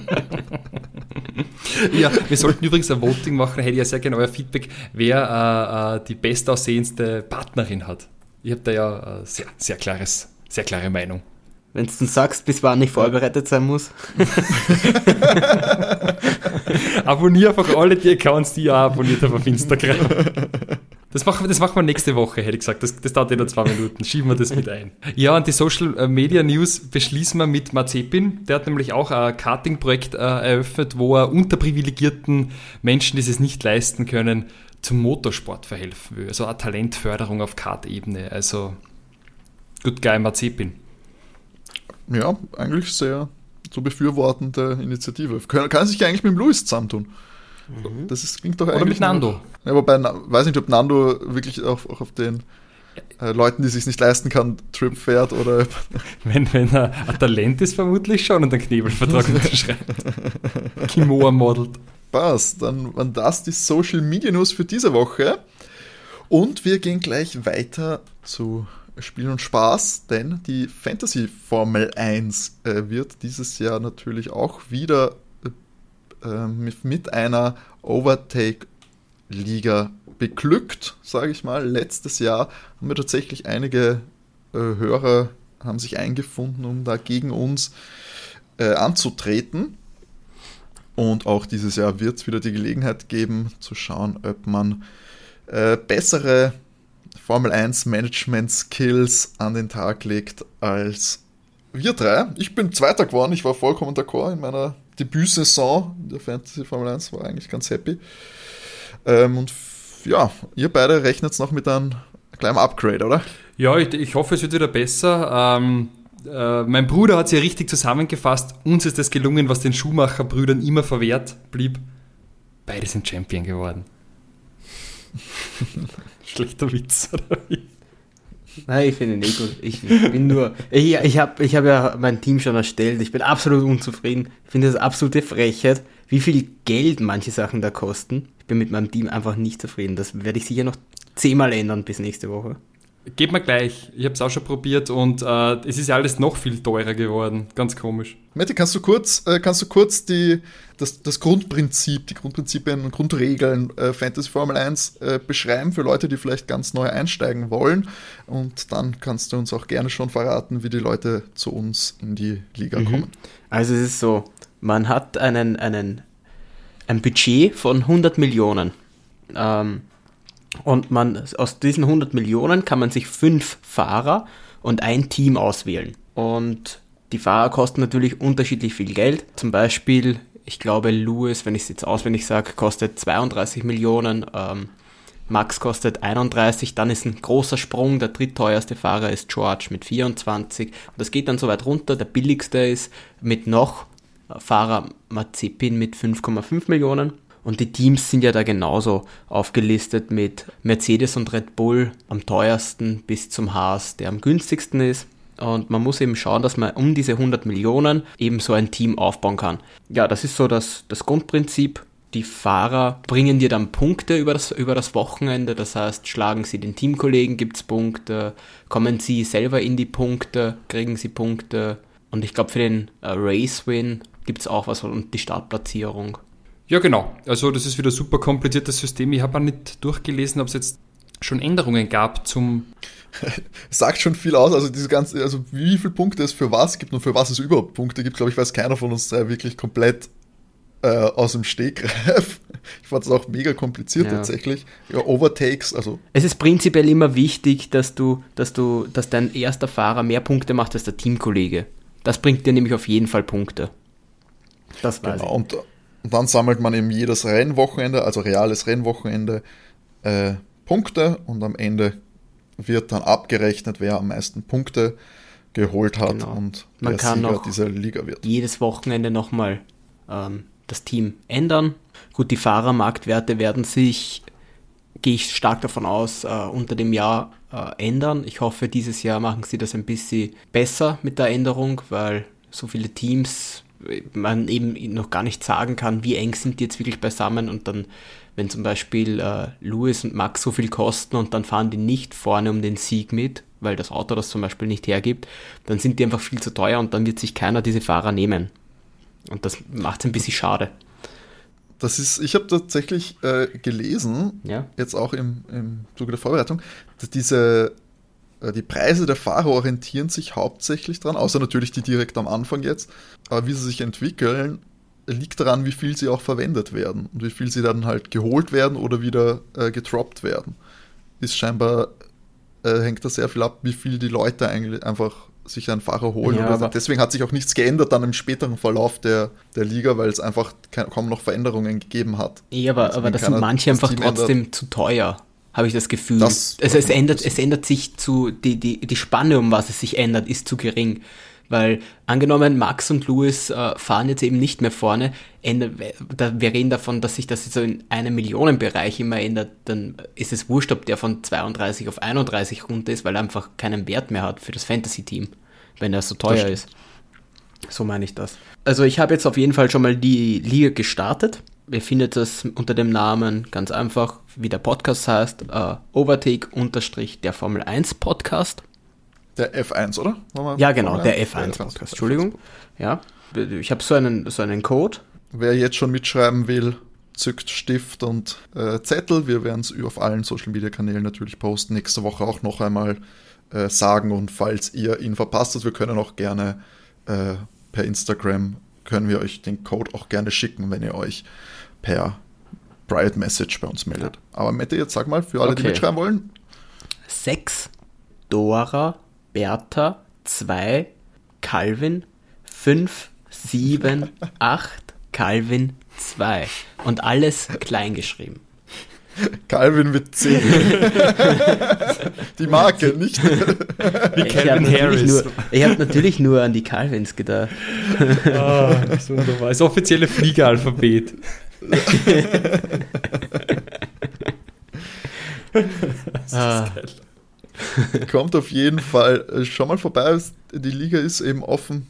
ja, wir sollten übrigens ein Voting machen, hätte ich ja sehr gerne euer Feedback, wer äh, äh, die bestaussehendste Partnerin hat. Ich habe da ja äh, sehr, sehr klares, sehr klare Meinung. Wenn du sagst, bis wann ich vorbereitet sein muss. Abonniere einfach alle die Accounts, die ihr abonniert habt auf Instagram. Das machen, wir, das machen wir nächste Woche, hätte ich gesagt. Das, das dauert ja nur zwei Minuten. Schieben wir das mit ein. Ja, und die Social Media News beschließen wir mit Mazepin. Der hat nämlich auch ein Karting-Projekt äh, eröffnet, wo er unterprivilegierten Menschen, die es nicht leisten können, zum Motorsport verhelfen will. Also eine Talentförderung auf Kart-Ebene. Also, good guy Mazepin ja, eigentlich sehr so befürwortende Initiative. Kann, kann sich eigentlich mit dem Louis zusammentun. Mhm. Das ist, klingt doch Oder mit Nando. Ja, wobei, weiß nicht, ob Nando wirklich auch, auch auf den äh, Leuten, die sich nicht leisten kann, Trip fährt oder. Wenn, wenn er ein Talent ist, vermutlich schon und einen Knebelvertrag unterschreibt. Kimoa modelt. Passt, dann waren das die Social Media News für diese Woche. Und wir gehen gleich weiter zu Spiel und Spaß, denn die Fantasy Formel 1 äh, wird dieses Jahr natürlich auch wieder äh, mit, mit, einer Overtake-Liga beglückt, sage ich mal. Letztes Jahr haben wir tatsächlich einige äh, Hörer haben sich eingefunden, um da gegen uns äh, anzutreten. Und auch dieses Jahr wird es wieder die Gelegenheit geben, zu schauen, ob man äh, bessere Formel 1 Management Skills an den Tag legt als wir drei. Ich bin Zweiter geworden, ich war vollkommen d'accord in meiner Debütsaison der Fantasy Formel 1, war eigentlich ganz happy. Ähm, und ja, ihr beide rechnet noch mit einem kleinen Upgrade, oder? Ja, ich, ich hoffe, es wird wieder besser. Ähm, äh, mein Bruder hat es ja richtig zusammengefasst. Uns ist das gelungen, was den Schumacher-Brüdern immer verwehrt blieb. Beide sind Champion geworden. Schlechter Witz, oder wie? Nein, ich finde ihn eh gut. Ich bin nur. Ich, ich habe ich hab ja mein Team schon erstellt. Ich bin absolut unzufrieden. Ich finde das absolute Frechheit, wie viel Geld manche Sachen da kosten. Ich bin mit meinem Team einfach nicht zufrieden. Das werde ich sicher noch zehnmal ändern bis nächste Woche. Geht mir gleich. Ich habe es auch schon probiert und äh, es ist ja alles noch viel teurer geworden. Ganz komisch. Mette, kannst du kurz, äh, kannst du kurz die, das, das Grundprinzip, die Grundprinzipien und Grundregeln äh, Fantasy Formel 1 äh, beschreiben für Leute, die vielleicht ganz neu einsteigen wollen? Und dann kannst du uns auch gerne schon verraten, wie die Leute zu uns in die Liga mhm. kommen. Also es ist so, man hat einen, einen, ein Budget von 100 Millionen. Ähm, und man, aus diesen 100 Millionen kann man sich fünf Fahrer und ein Team auswählen. Und die Fahrer kosten natürlich unterschiedlich viel Geld. Zum Beispiel, ich glaube, Lewis, wenn ich es jetzt auswendig sage, kostet 32 Millionen. Ähm, Max kostet 31, dann ist ein großer Sprung. Der drittteuerste Fahrer ist George mit 24. Und das geht dann so weit runter. Der billigste ist mit noch Fahrer Mazepin mit 5,5 Millionen. Und die Teams sind ja da genauso aufgelistet mit Mercedes und Red Bull am teuersten bis zum Haas, der am günstigsten ist. Und man muss eben schauen, dass man um diese 100 Millionen eben so ein Team aufbauen kann. Ja, das ist so das, das Grundprinzip. Die Fahrer bringen dir dann Punkte über das, über das Wochenende. Das heißt, schlagen sie den Teamkollegen, gibt es Punkte. Kommen sie selber in die Punkte, kriegen sie Punkte. Und ich glaube, für den äh, Race-Win gibt es auch was und die Startplatzierung. Ja, genau. Also das ist wieder ein super kompliziertes System. Ich habe auch nicht durchgelesen, ob es jetzt schon Änderungen gab zum. Sagt schon viel aus, also diese ganze, also wie viele Punkte es für was gibt und für was es überhaupt Punkte gibt, glaube ich, weiß keiner von uns drei wirklich komplett äh, aus dem Stegreif. Ich fand es auch mega kompliziert ja. tatsächlich. Ja, Overtakes, also. Es ist prinzipiell immer wichtig, dass du, dass du, dass dein erster Fahrer mehr Punkte macht als der Teamkollege. Das bringt dir nämlich auf jeden Fall Punkte. Das weiß genau. ich. Und und dann sammelt man eben jedes Rennwochenende, also reales Rennwochenende, äh, Punkte und am Ende wird dann abgerechnet, wer am meisten Punkte geholt hat genau. und man kann Sieger dieser Liga wird. Jedes Wochenende nochmal ähm, das Team ändern. Gut, die Fahrermarktwerte werden sich, gehe ich stark davon aus, äh, unter dem Jahr äh, ändern. Ich hoffe, dieses Jahr machen sie das ein bisschen besser mit der Änderung, weil so viele Teams man eben noch gar nicht sagen kann, wie eng sind die jetzt wirklich beisammen und dann, wenn zum Beispiel äh, Lewis und Max so viel kosten und dann fahren die nicht vorne um den Sieg mit, weil das Auto das zum Beispiel nicht hergibt, dann sind die einfach viel zu teuer und dann wird sich keiner diese Fahrer nehmen. Und das macht es ein bisschen schade. Das ist, ich habe tatsächlich äh, gelesen, ja? jetzt auch im, im Zuge der Vorbereitung, dass diese die Preise der Fahrer orientieren sich hauptsächlich dran, außer natürlich die direkt am Anfang jetzt. Aber wie sie sich entwickeln, liegt daran, wie viel sie auch verwendet werden und wie viel sie dann halt geholt werden oder wieder äh, getroppt werden. Ist scheinbar, äh, hängt da sehr viel ab, wie viel die Leute eigentlich einfach sich einen Fahrer holen. Ja, deswegen hat sich auch nichts geändert dann im späteren Verlauf der, der Liga, weil es einfach kaum noch Veränderungen gegeben hat. Ja, aber, aber das sind manche einfach trotzdem ändert. zu teuer habe ich das Gefühl. Das, also es, ändert, es ändert sich zu, die, die, die Spanne, um was es sich ändert, ist zu gering. Weil angenommen, Max und Louis äh, fahren jetzt eben nicht mehr vorne, ändert, wir reden davon, dass sich das so in einem Millionenbereich immer ändert, dann ist es wurscht, ob der von 32 auf 31 runter ist, weil er einfach keinen Wert mehr hat für das Fantasy-Team, wenn er so teuer ist. So meine ich das. Also ich habe jetzt auf jeden Fall schon mal die Liga gestartet ihr findet das unter dem Namen ganz einfach, wie der Podcast heißt, uh, Overtake unterstrich der Formel 1 Podcast. Der F1, oder? Ja, genau, der F1 Podcast. Entschuldigung. Ja, ich habe so einen, so einen Code. Wer jetzt schon mitschreiben will, zückt Stift und äh, Zettel. Wir werden es auf allen Social Media Kanälen natürlich posten. Nächste Woche auch noch einmal äh, sagen. Und falls ihr ihn verpasst habt, wir können auch gerne äh, per Instagram können wir euch den Code auch gerne schicken, wenn ihr euch per Private Message bei uns meldet. Aber Mette, jetzt sag mal, für alle, okay. die mitschreiben wollen. 6 Dora Bertha 2 Calvin 5 7 8 Calvin 2 und alles klein geschrieben. Calvin mit C. die Marke, nicht wie Calvin Harris. Nur, ich habe natürlich nur an die Calvins gedacht. Ah, das, wunderbar. das offizielle Fliegeralphabet. ah. Kommt auf jeden Fall äh, schon mal vorbei. Die Liga ist eben offen.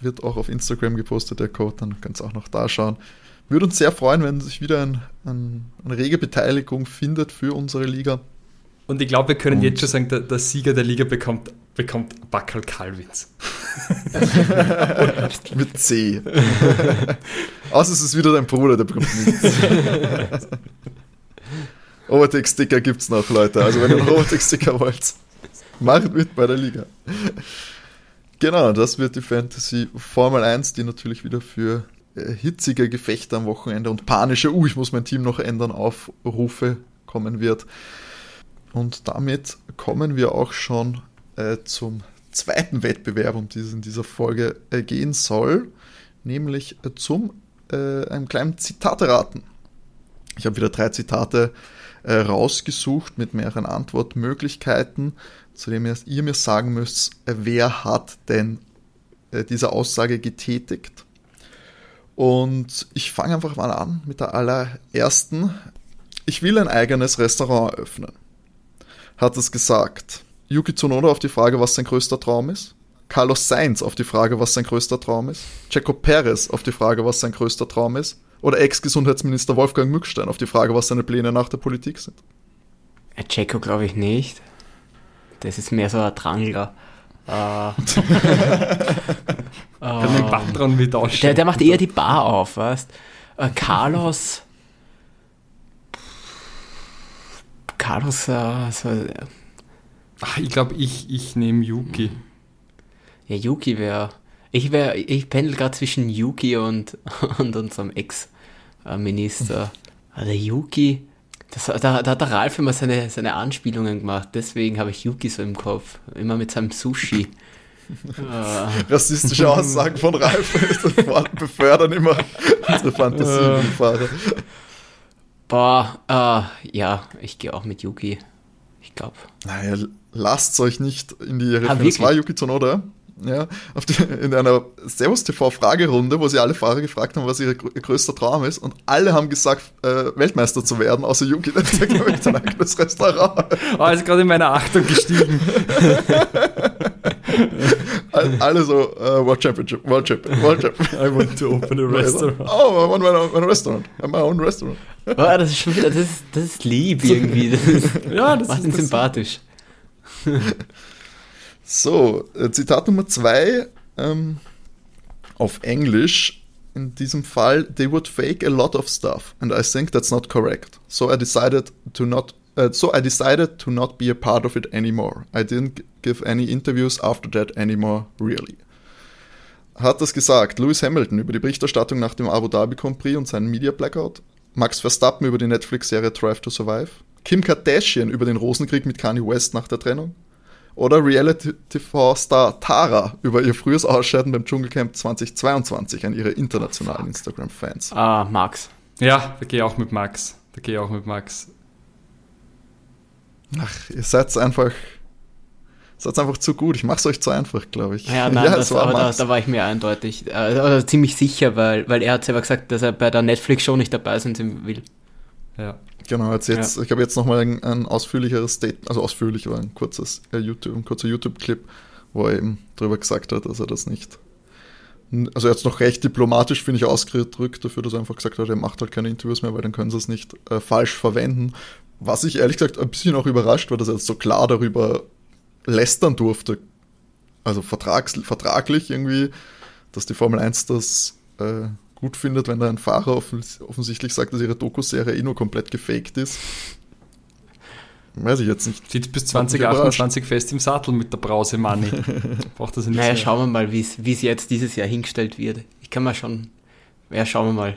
Wird auch auf Instagram gepostet, der Code. Dann könnt ihr auch noch da schauen. Würde uns sehr freuen, wenn sich wieder ein, ein, eine rege Beteiligung findet für unsere Liga. Und ich glaube, wir können Und jetzt schon sagen, der, der, Sieger der Liga bekommt, bekommt Backel Calvins. Mit C. Außer es ist wieder dein Bruder, der bekommt nichts. Overtake-Sticker gibt es noch, Leute. Also wenn ihr einen Overtake-Sticker wollt, macht mit bei der Liga. Genau, das wird die Fantasy Formel 1, die natürlich wieder für äh, hitzige Gefechte am Wochenende und panische, uh, ich muss mein Team noch ändern, Aufrufe kommen wird. Und damit kommen wir auch schon äh, zum zweiten Wettbewerb, um den es in dieser Folge äh, gehen soll, nämlich äh, zum äh, einem kleinen Zitate-Raten. Ich habe wieder drei Zitate äh, rausgesucht mit mehreren Antwortmöglichkeiten, zu denen ihr mir sagen müsst, wer hat denn diese Aussage getätigt. Und ich fange einfach mal an mit der allerersten. Ich will ein eigenes Restaurant eröffnen. Hat es gesagt. Yuki Tsunoda auf die Frage, was sein größter Traum ist. Carlos Sainz auf die Frage, was sein größter Traum ist. Checo Perez auf die Frage, was sein größter Traum ist. Oder Ex-Gesundheitsminister Wolfgang Mückstein auf die Frage, was seine Pläne nach der Politik sind. Äh, Checo glaube ich nicht. Das ist mehr so ein Drangler. Äh, Kann den Patron mit Der, der macht eher die Bar auf, weißt äh, Carlos. Carlos, äh, so, Ach, ich glaube, ich, ich nehme Yuki. Ja, Yuki wäre. Ich wäre, ich pendel gerade zwischen Yuki und, und unserem Ex-Minister. Also Yuki, das, da, da, hat der Ralf immer seine, seine Anspielungen gemacht, deswegen habe ich Yuki so im Kopf. Immer mit seinem Sushi. Rassistische Aussagen von Ralf befördern immer unsere Fantasiefahrer. Boah, äh, ja, ich gehe auch mit Yuki. Ich glaube. Naja, lasst euch nicht in die Irre. Ah, das war Yuki Tsunoda ja, die, in einer Servus TV Fragerunde, wo sie alle Fahrer gefragt haben, was ihr größter Traum ist und alle haben gesagt, äh, Weltmeister zu werden, außer Yuki, der sagt, ich möchte ein eigenes Restaurant. Oh, ist gerade in meiner Achtung gestiegen. alle so, uh, World Championship, World Championship, World Championship. I want to open a restaurant. Oh, I want my own restaurant. My own restaurant. Oh, das ist schon wieder, das ist, das ist lieb irgendwie. Das ist, ja, das macht ihn sympathisch. So, äh, Zitat Nummer zwei ähm, auf Englisch. In diesem Fall, they would fake a lot of stuff, and I think that's not correct. So I decided to not. Uh, so I decided to not be a part of it anymore. I didn't give any interviews after that anymore, really. Hat das gesagt Lewis Hamilton über die Berichterstattung nach dem Abu Dhabi Grand Prix und seinen Media Blackout? Max Verstappen über die Netflix-Serie Drive to Survive? Kim Kardashian über den Rosenkrieg mit Kanye West nach der Trennung? oder Reality-TV-Star Tara über ihr frühes Ausscheiden beim Dschungelcamp 2022 an ihre internationalen oh, Instagram-Fans. Ah, Max. Ja, da gehe ich auch mit Max. Da gehe ich auch mit Max. Ach, ihr seid einfach. Seid einfach zu gut. Ich mache es euch zu einfach, glaube ich. Ja, nein, ja, das, war aber da, da, war ich mir eindeutig, äh, ziemlich sicher, weil, weil er hat selber gesagt, dass er bei der Netflix-Show nicht dabei sein will. Ja. Genau, jetzt, jetzt ja. ich habe jetzt nochmal ein, ein ausführlicheres Statement, also ausführlich, aber ein kurzes äh, YouTube, ein kurzer YouTube-Clip, wo er eben darüber gesagt hat, dass er das nicht also jetzt noch recht diplomatisch, finde ich, ausgedrückt dafür, dass er einfach gesagt hat, er macht halt keine Interviews mehr, weil dann können sie es nicht äh, falsch verwenden. Was ich ehrlich gesagt ein bisschen auch überrascht war, dass er jetzt so klar darüber lästern durfte. Also vertrags, vertraglich irgendwie, dass die Formel 1 das äh, gut findet, wenn da ein Fahrer offens offensichtlich sagt, dass ihre Dokuserie eh nur komplett gefaked ist. Weiß ich jetzt nicht. Sitzt bis 2028 fest im Sattel mit der Brause Money. Braucht das nicht Naja, mehr. schauen wir mal, wie es jetzt dieses Jahr hingestellt wird. Ich kann mal schon. Ja, schauen wir mal,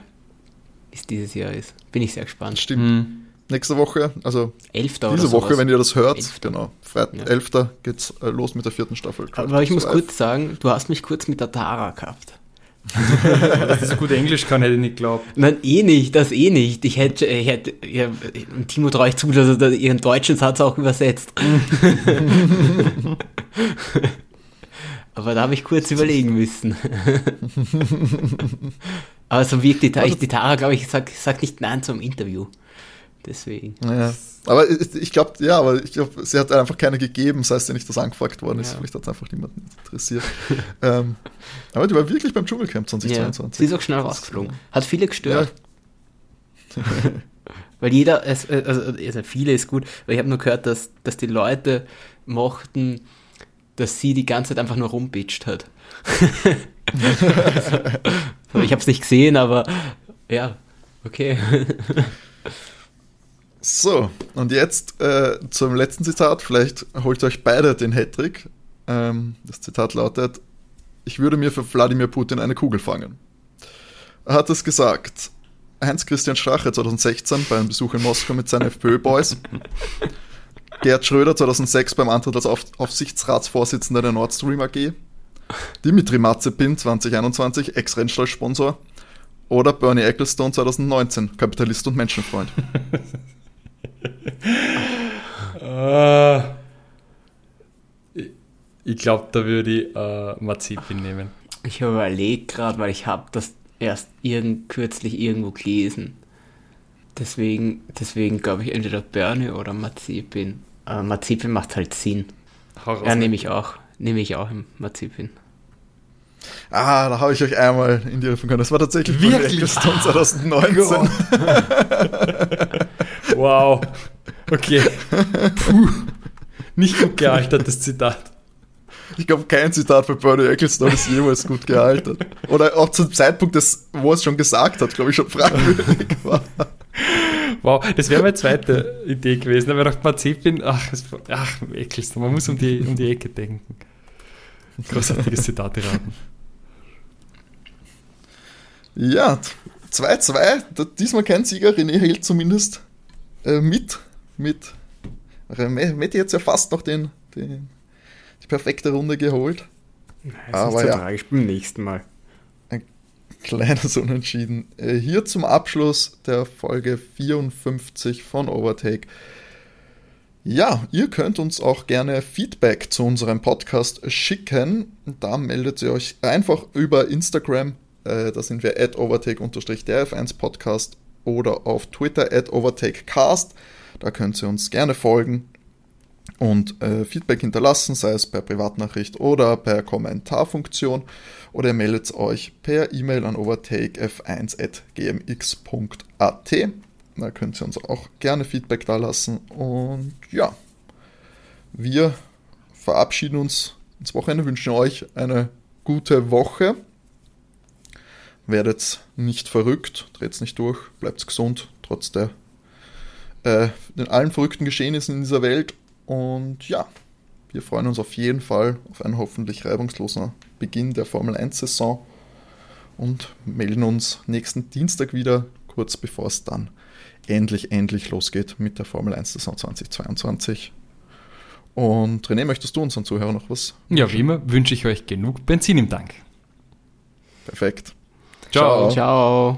wie es dieses Jahr ist. Bin ich sehr gespannt. Stimmt. Hm. Nächste Woche, also 11. diese Woche, wenn ihr das hört, 11. genau, Freitag, ja. 11. geht's äh, los mit der vierten Staffel. Aber ich muss kurz sagen, du hast mich kurz mit der Tara gehabt. Dass ich so gut Englisch kann, hätte ich nicht geglaubt. Nein, eh nicht, das eh nicht. Ich hätte, ich hätte ja, Timo traue ich zu, dass er ihren deutschen Satz auch übersetzt. Aber da habe ich kurz überlegen müssen. Aber so wirkt die, die Tara, glaube ich, sagt sag nicht Nein zum Interview. Deswegen. Ja. Aber ich, glaube, ja, aber ich glaube, sie hat einfach keine gegeben, das heißt ja nicht, dass angefragt worden ist. Ja. Vielleicht hat es einfach niemanden interessiert. ähm, aber die war wirklich beim Dschungelcamp 2022. Ja, sie ist auch schnell rausgeflogen. Hat viele gestört. Weil jeder, es, also, also viele ist gut, weil ich habe nur gehört, dass, dass die Leute mochten, dass sie die ganze Zeit einfach nur rumbitscht hat. also, ich habe es nicht gesehen, aber ja, okay. So, und jetzt äh, zum letzten Zitat. Vielleicht holt euch beide den Hattrick. Ähm, das Zitat lautet: Ich würde mir für Wladimir Putin eine Kugel fangen. Er hat es gesagt. Heinz-Christian Strache 2016 bei einem Besuch in Moskau mit seinen FPÖ-Boys. Gerd Schröder 2006 beim Antritt als Auf Aufsichtsratsvorsitzender der Nord Stream AG. Dimitri Mazepin 2021, Ex-Rennstall-Sponsor. Oder Bernie Ecclestone 2019, Kapitalist und Menschenfreund. uh, ich glaube, da würde ich uh, Mazepin nehmen. Ich überlege gerade, weil ich habe das erst irgend, kürzlich irgendwo gelesen. Deswegen, deswegen glaube ich entweder Bernie oder Mazepin. Aber Mazepin macht halt Sinn. Ja, nehme ich auch. Nehme ich auch im Mazepin. Ah, da habe ich euch einmal in die Richtung können. Das war tatsächlich wirklich Stone 2019. wow. Okay. Puh. Nicht gut gealtertes Zitat. Ich glaube, kein Zitat von Bernie Ecclestone ist jemals gut gealtert. Oder auch zum Zeitpunkt, des, wo er es schon gesagt hat, glaube ich, schon fragwürdig war. Wow, das wäre meine zweite Idee gewesen. Da wäre doch Mazepin, ach, ach, Ecclestone, man muss um die, um die Ecke denken. Großartiges Zitat raten. Ja, 2-2. Diesmal kein Sieger. René hält zumindest äh, mit. Mit. Metti jetzt ja fast noch den, den, die perfekte Runde geholt. Nein, Aber ja, tragisch beim nächsten Mal. Ein kleines Unentschieden. Äh, hier zum Abschluss der Folge 54 von Overtake. Ja, ihr könnt uns auch gerne Feedback zu unserem Podcast schicken. Da meldet ihr euch einfach über Instagram äh, da sind wir at overtake-df1podcast oder auf Twitter at overtakecast. Da könnt ihr uns gerne folgen und äh, Feedback hinterlassen, sei es per Privatnachricht oder per Kommentarfunktion. Oder ihr meldet euch per E-Mail an overtakef1.gmx.at. Da könnt ihr uns auch gerne Feedback da lassen. Und ja, wir verabschieden uns ins Wochenende, wünschen euch eine gute Woche werdet nicht verrückt, dreht nicht durch, bleibt gesund, trotz der äh, den allen verrückten Geschehnissen in dieser Welt. Und ja, wir freuen uns auf jeden Fall auf einen hoffentlich reibungslosen Beginn der Formel 1-Saison und melden uns nächsten Dienstag wieder, kurz bevor es dann endlich, endlich losgeht mit der Formel 1-Saison 2022. Und René, möchtest du unseren Zuhörern noch was? Ja, wie immer wünsche ich euch genug Benzin im Tank. Perfekt. Ciao. Ciao.